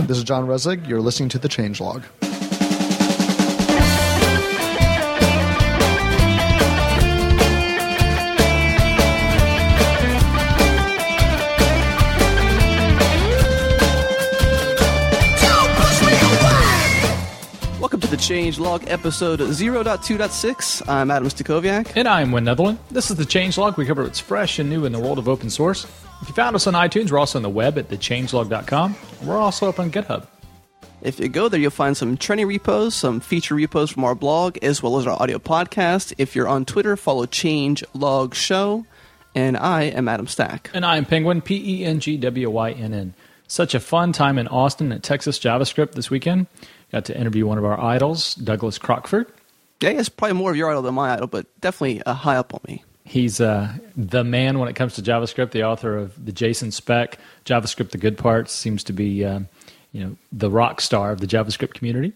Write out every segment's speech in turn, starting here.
This is John Resig. You're listening to the Changelog. Change Log episode 0.2.6. I'm Adam Stacoviak. And I'm Wynn Netherland. This is the Changelog. We cover what's fresh and new in the world of open source. If you found us on iTunes, we're also on the web at thechangelog.com. We're also up on GitHub. If you go there, you'll find some training repos, some feature repos from our blog, as well as our audio podcast. If you're on Twitter, follow Change Log Show. And I am Adam Stack. And I'm Penguin, P E N G W Y N N. Such a fun time in Austin at Texas JavaScript this weekend. Got to interview one of our idols, Douglas Crockford. Yeah, it's probably more of your idol than my idol, but definitely uh, high up on me. He's uh, the man when it comes to JavaScript, the author of the JSON spec, JavaScript the good parts, seems to be uh, you know the rock star of the JavaScript community.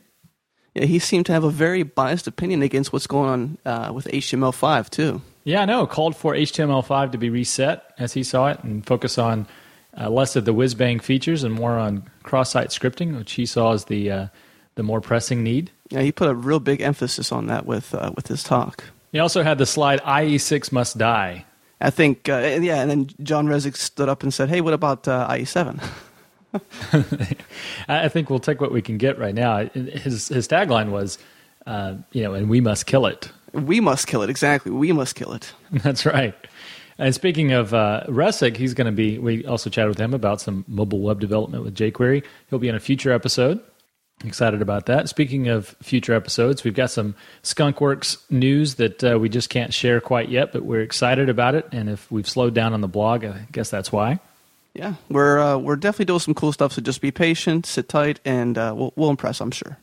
Yeah, he seemed to have a very biased opinion against what's going on uh, with HTML5 too. Yeah, I know. Called for HTML5 to be reset as he saw it and focus on uh, less of the whiz bang features and more on cross site scripting, which he saw as the uh, the more pressing need. Yeah, he put a real big emphasis on that with uh, with his talk. He also had the slide IE6 must die. I think, uh, yeah, and then John Resig stood up and said, "Hey, what about uh, IE7?" I think we'll take what we can get right now. His his tagline was, uh, you know, and we must kill it. We must kill it. Exactly, we must kill it. That's right. And speaking of uh, Resig, he's going to be. We also chatted with him about some mobile web development with jQuery. He'll be in a future episode. Excited about that. Speaking of future episodes, we've got some Skunkworks news that uh, we just can't share quite yet, but we're excited about it. And if we've slowed down on the blog, I guess that's why. Yeah, we're uh, we're definitely doing some cool stuff. So just be patient, sit tight, and uh, we'll we'll impress. I'm sure.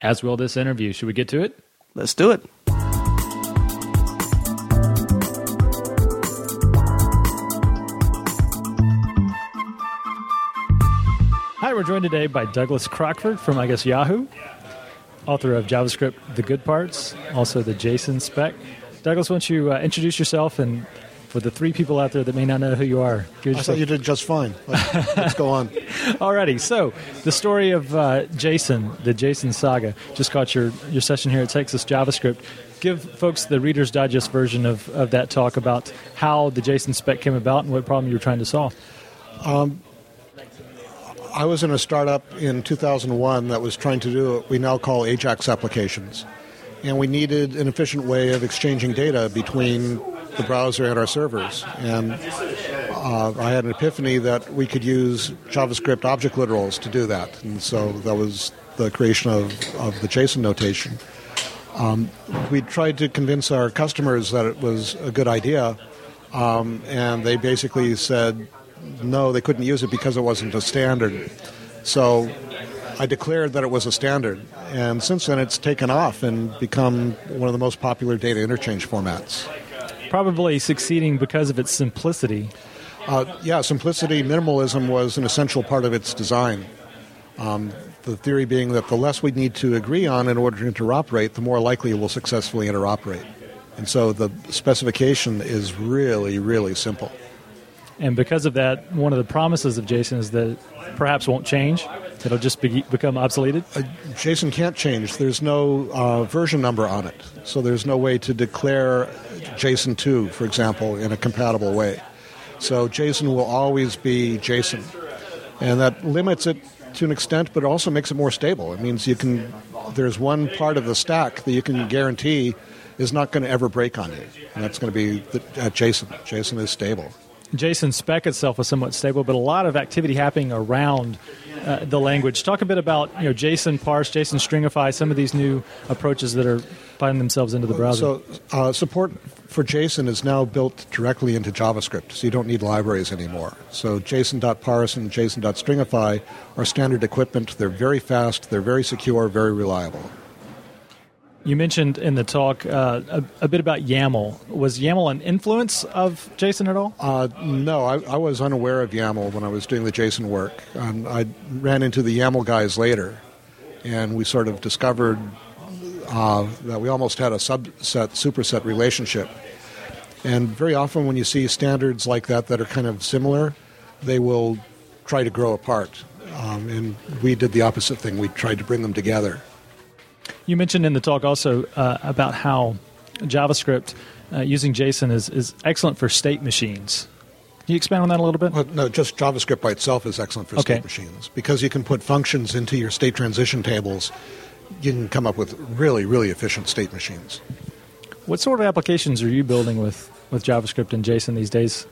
As will this interview. Should we get to it? Let's do it. We're joined today by Douglas Crockford from, I guess, Yahoo, author of JavaScript The Good Parts, also the JSON spec. Douglas, why don't you uh, introduce yourself and for the three people out there that may not know who you are, I thought you did just fine. Let's, let's go on. Alrighty, so the story of uh, JSON, the JSON saga, just caught your, your session here at Texas JavaScript. Give folks the Reader's Digest version of, of that talk about how the JSON spec came about and what problem you were trying to solve. I was in a startup in 2001 that was trying to do what we now call AJAX applications. And we needed an efficient way of exchanging data between the browser and our servers. And uh, I had an epiphany that we could use JavaScript object literals to do that. And so that was the creation of, of the JSON notation. Um, we tried to convince our customers that it was a good idea, um, and they basically said no, they couldn't use it because it wasn't a standard. So I declared that it was a standard, and since then it's taken off and become one of the most popular data interchange formats. Probably succeeding because of its simplicity. Uh, yeah, simplicity, minimalism was an essential part of its design. Um, the theory being that the less we need to agree on in order to interoperate, the more likely we'll successfully interoperate. And so the specification is really, really simple. And because of that, one of the promises of JSON is that perhaps won't change. It'll just be, become obsoleted. Uh, JSON can't change. There's no uh, version number on it. So there's no way to declare JSON 2, for example, in a compatible way. So JSON will always be JSON. And that limits it to an extent, but it also makes it more stable. It means you can, there's one part of the stack that you can guarantee is not going to ever break on you. And that's going to be the, uh, JSON. JSON is stable. JSON spec itself is somewhat stable, but a lot of activity happening around uh, the language. Talk a bit about you know JSON parse, JSON stringify, some of these new approaches that are finding themselves into the browser. So uh, support for JSON is now built directly into JavaScript, so you don't need libraries anymore. So JSON.parse and JSON.stringify are standard equipment. They're very fast, they're very secure, very reliable. You mentioned in the talk uh, a, a, bit about YAML. Was YAML an influence of JSON at all? Uh, no, I, I, was unaware of YAML when I was doing the JSON work. And I ran into the YAML guys later, and we sort of discovered uh, that we almost had a subset superset relationship. And very often, when you see standards like that that are kind of similar, they will try to grow apart. Um, and we did the opposite thing. We tried to bring them together. You mentioned in the talk also uh, about how JavaScript uh, using JSON is, is excellent for state machines. Can you expand on that a little bit? Well, no, just JavaScript by itself is excellent for Okay. state machines because you can put functions into your state transition tables. You can come up with really, really efficient state machines. What sort of applications are you building with, with JavaScript and JSON these days?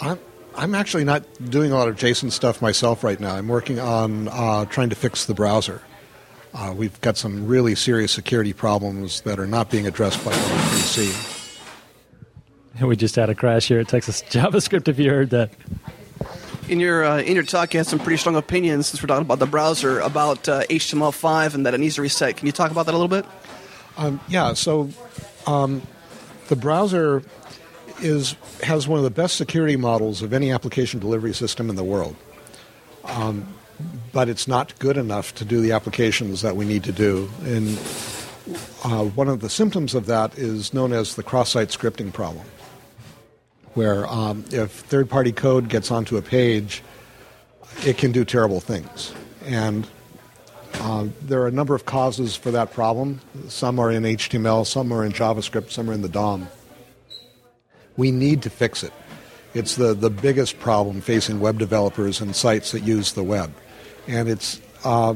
I'm, I'm actually not doing a lot of JSON stuff myself right now. I'm working on uh, trying to fix the browser. Uh, we've got some really serious security problems that are not being addressed by W3C. We just had a crash here at Texas JavaScript. If you heard that, In your uh, in your talk, you had some pretty strong opinions since we're talking about the browser about uh, HTML5 and that it needs to reset. Can you talk about that a little bit? Um, yeah, so um, the browser is has one of the best security models of any application delivery system in the world. Um, but it's not good enough to do the applications that we need to do. And uh, one of the symptoms of that is known as the cross-site scripting problem, where um, if third-party code gets onto a page, it can do terrible things. And um, there are a number of causes for that problem. Some are in HTML, some are in JavaScript, some are in the DOM. We need to fix it. It's the, the biggest problem facing web developers and sites that use the web. And it's uh,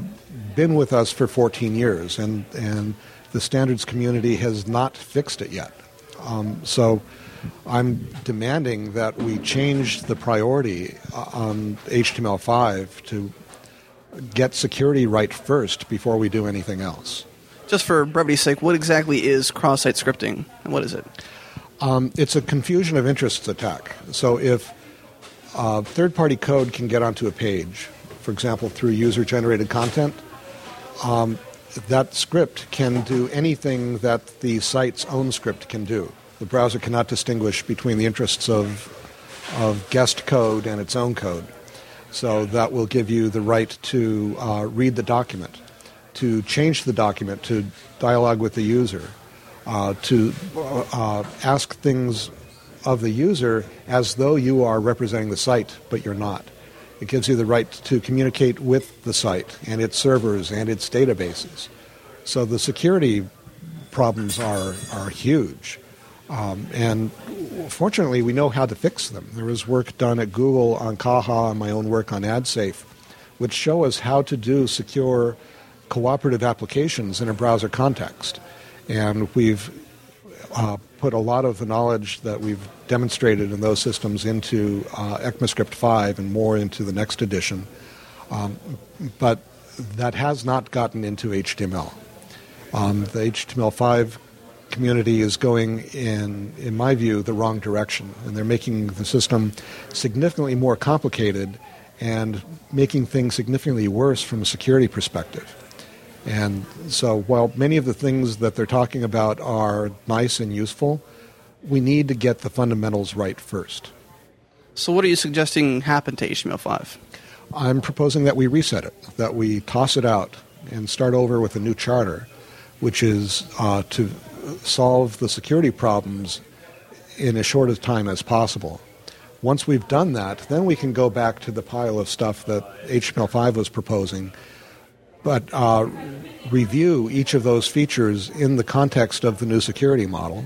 been with us for 14 years, and, and the standards community has not fixed it yet. Um, so I'm demanding that we change the priority uh, on HTML5 to get security right first before we do anything else. Just for brevity's sake, what exactly is cross-site scripting, and what is it? Um, it's a confusion of interests attack. So if uh, third-party code can get onto a page, for example, through user-generated content, um, that script can do anything that the site's own script can do. The browser cannot distinguish between the interests of, of guest code and its own code. So that will give you the right to uh, read the document, to change the document, to dialogue with the user, uh, to uh, ask things of the user as though you are representing the site, but you're not. It gives you the right to communicate with the site and its servers and its databases. So the security problems are, are huge. Um, and fortunately, we know how to fix them. There was work done at Google on Caja and my own work on AdSafe, which show us how to do secure cooperative applications in a browser context. And we've uh, put a lot of the knowledge that we've demonstrated in those systems into uh, ECMAScript 5 and more into the next edition. Um, but that has not gotten into HTML. Um, the HTML5 community is going in, in my view, the wrong direction, and they're making the system significantly more complicated and making things significantly worse from a security perspective. And so, while many of the things that they're talking about are nice and useful, we need to get the fundamentals right first. So, what are you suggesting happen to HTML5? I'm proposing that we reset it, that we toss it out and start over with a new charter, which is uh, to solve the security problems in as short a time as possible. Once we've done that, then we can go back to the pile of stuff that HTML5 was proposing, but uh, review each of those features in the context of the new security model,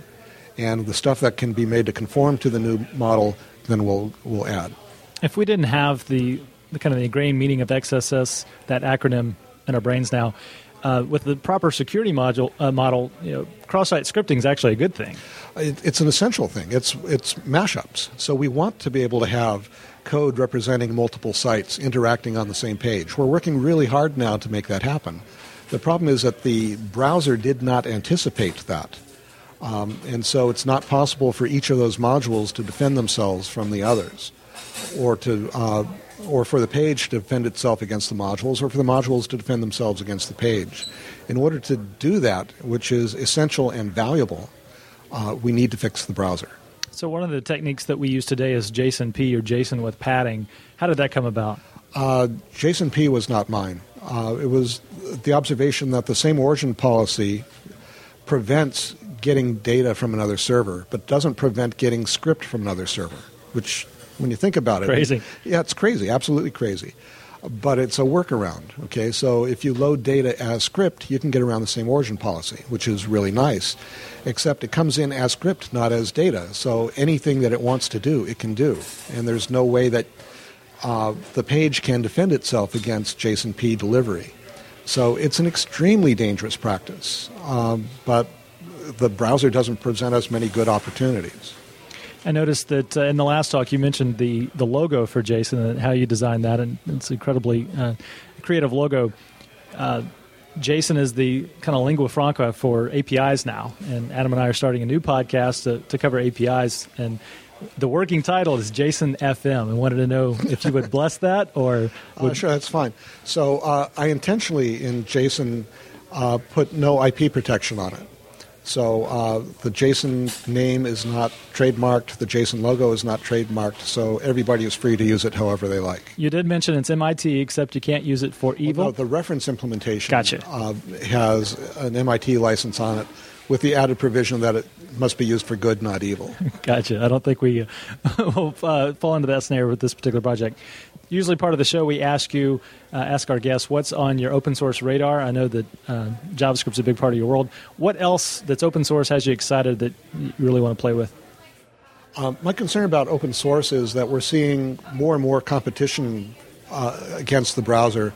and the stuff that can be made to conform to the new model, then we'll, we'll add. if we didn't have the, the kind of the ingrained meaning of XSS, that acronym in our brains now, uh, with the proper security module uh, model, you know, cross-site scripting is actually a good thing. It, it's an essential thing. It's it's mashups. So we want to be able to have code representing multiple sites interacting on the same page. We're working really hard now to make that happen. The problem is that the browser did not anticipate that. Um, and so it's not possible for each of those modules to defend themselves from the others, or to uh, or for the page to defend itself against the modules, or for the modules to defend themselves against the page. In order to do that, which is essential and valuable, uh, we need to fix the browser. So one of the techniques that we use today is JSON-P or JSON with padding. How did that come about? Uh, JSON P was not mine. Uh, it was the observation that the same origin policy prevents getting data from another server, but doesn't prevent getting script from another server. Which, when you think about it, Crazy. Yeah, it's crazy. Absolutely crazy. But it's a workaround. Okay, so if you load data as script, you can get around the same origin policy, which is really nice. Except it comes in as script, not as data. So anything that it wants to do, it can do, and there's no way that uh, the page can defend itself against JSON-P delivery. So it's an extremely dangerous practice, um, but the browser doesn't present us many good opportunities. I noticed that uh, in the last talk you mentioned the, the logo for JSON and how you designed that, and it's incredibly uh, creative logo. Uh, JSON is the kind of lingua franca for APIs now, and Adam and I are starting a new podcast to, to cover APIs, and the working title is Jason FM. I wanted to know if you would bless that or. Uh, would... sure, that's fine. So uh, I intentionally in JSON uh, put no IP protection on it. So uh, the JSON name is not trademarked, the JSON logo is not trademarked, so everybody is free to use it however they like. You did mention it's MIT, except you can't use it for evil. Well, no, the reference implementation gotcha. uh, has an MIT license on it with the added provision that it must be used for good, not evil. gotcha. I don't think we uh, will uh, fall into that snare with this particular project usually part of the show we ask you uh, ask our guests what's on your open source radar. I know that uh, javascript's a big part of your world. What else that's open source has you excited that you really want to play with? Um, my concern about open source is that we're seeing more and more competition uh, against the browser.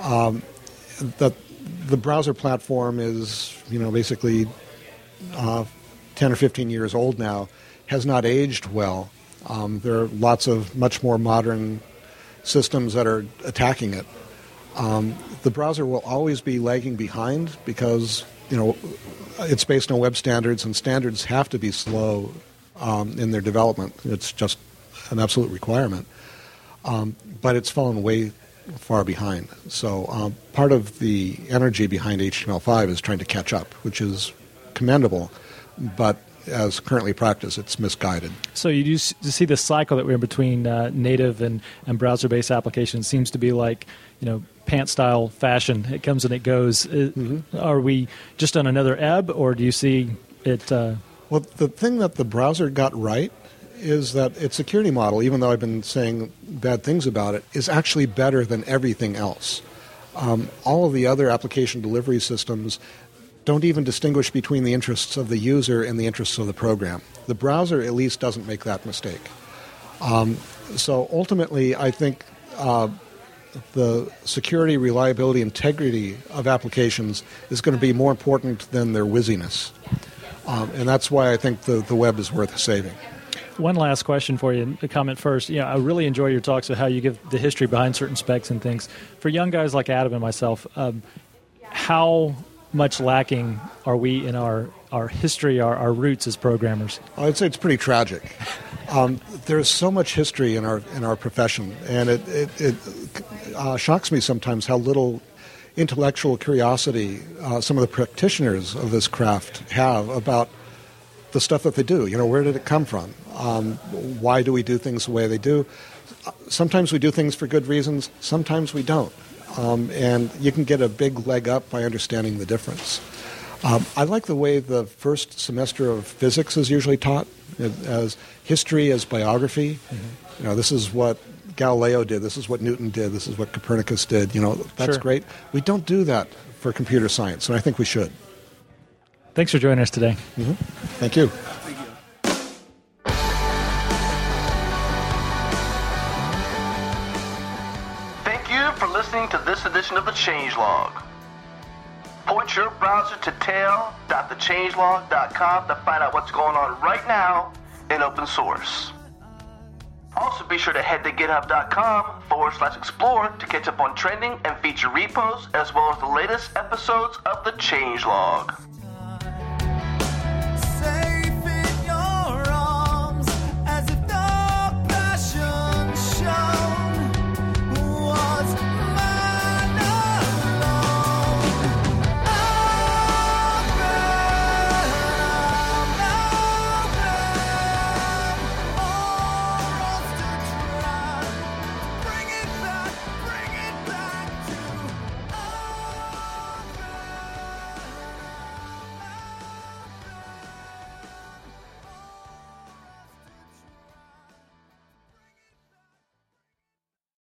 Um, the, the browser platform is you know basically uh, 10 or 15 years old now has not aged well. Um, there are lots of much more modern systems that are attacking it. Um, the browser will always be lagging behind because you know it's based on web standards, and standards have to be slow um, in their development. It's just an absolute requirement. Um, but it's fallen way far behind. So um, part of the energy behind HTML5 is trying to catch up, which is commendable. But as currently practiced, it's misguided. So you do see the cycle that we're in between uh, native and, and browser-based applications seems to be like, you know, pant-style fashion. It comes and it goes. Mm-hmm. Are we just on another ebb, or do you see it? Uh... Well, the thing that the browser got right is that its security model, even though I've been saying bad things about it, is actually better than everything else. Um, all of the other application delivery systems don't even distinguish between the interests of the user and the interests of the program. The browser at least doesn't make that mistake. Um, so ultimately, I think uh, the security, reliability, integrity of applications is going to be more important than their whizziness. Um, and that's why I think the, the web is worth saving. One last question for you, a comment first. Yeah, I really enjoy your talks of how you give the history behind certain specs and things. For young guys like Adam and myself, um, how much lacking are we in our, our history, our, our roots as programmers? I'd say it's pretty tragic. Um, there's so much history in our in our profession, and it it, it uh, shocks me sometimes how little intellectual curiosity uh, some of the practitioners of this craft have about the stuff that they do. You know, where did it come from? Um, why do we do things the way they do? Sometimes we do things for good reasons. Sometimes we don't. Um, and you can get a big leg up by understanding the difference. Um, I like the way the first semester of physics is usually taught as history as biography. Mm-hmm. You know, this is what Galileo did. This is what Newton did. This is what Copernicus did. You know, that's sure. great. We don't do that for computer science, and I think we should. Thanks for joining us today. Mm-hmm. Thank you. Changelog. Point your browser to tail.thechangelog.com to find out what's going on right now in open source. Also, be sure to head to github.com forward slash explore to catch up on trending and feature repos, as well as the latest episodes of the Changelog.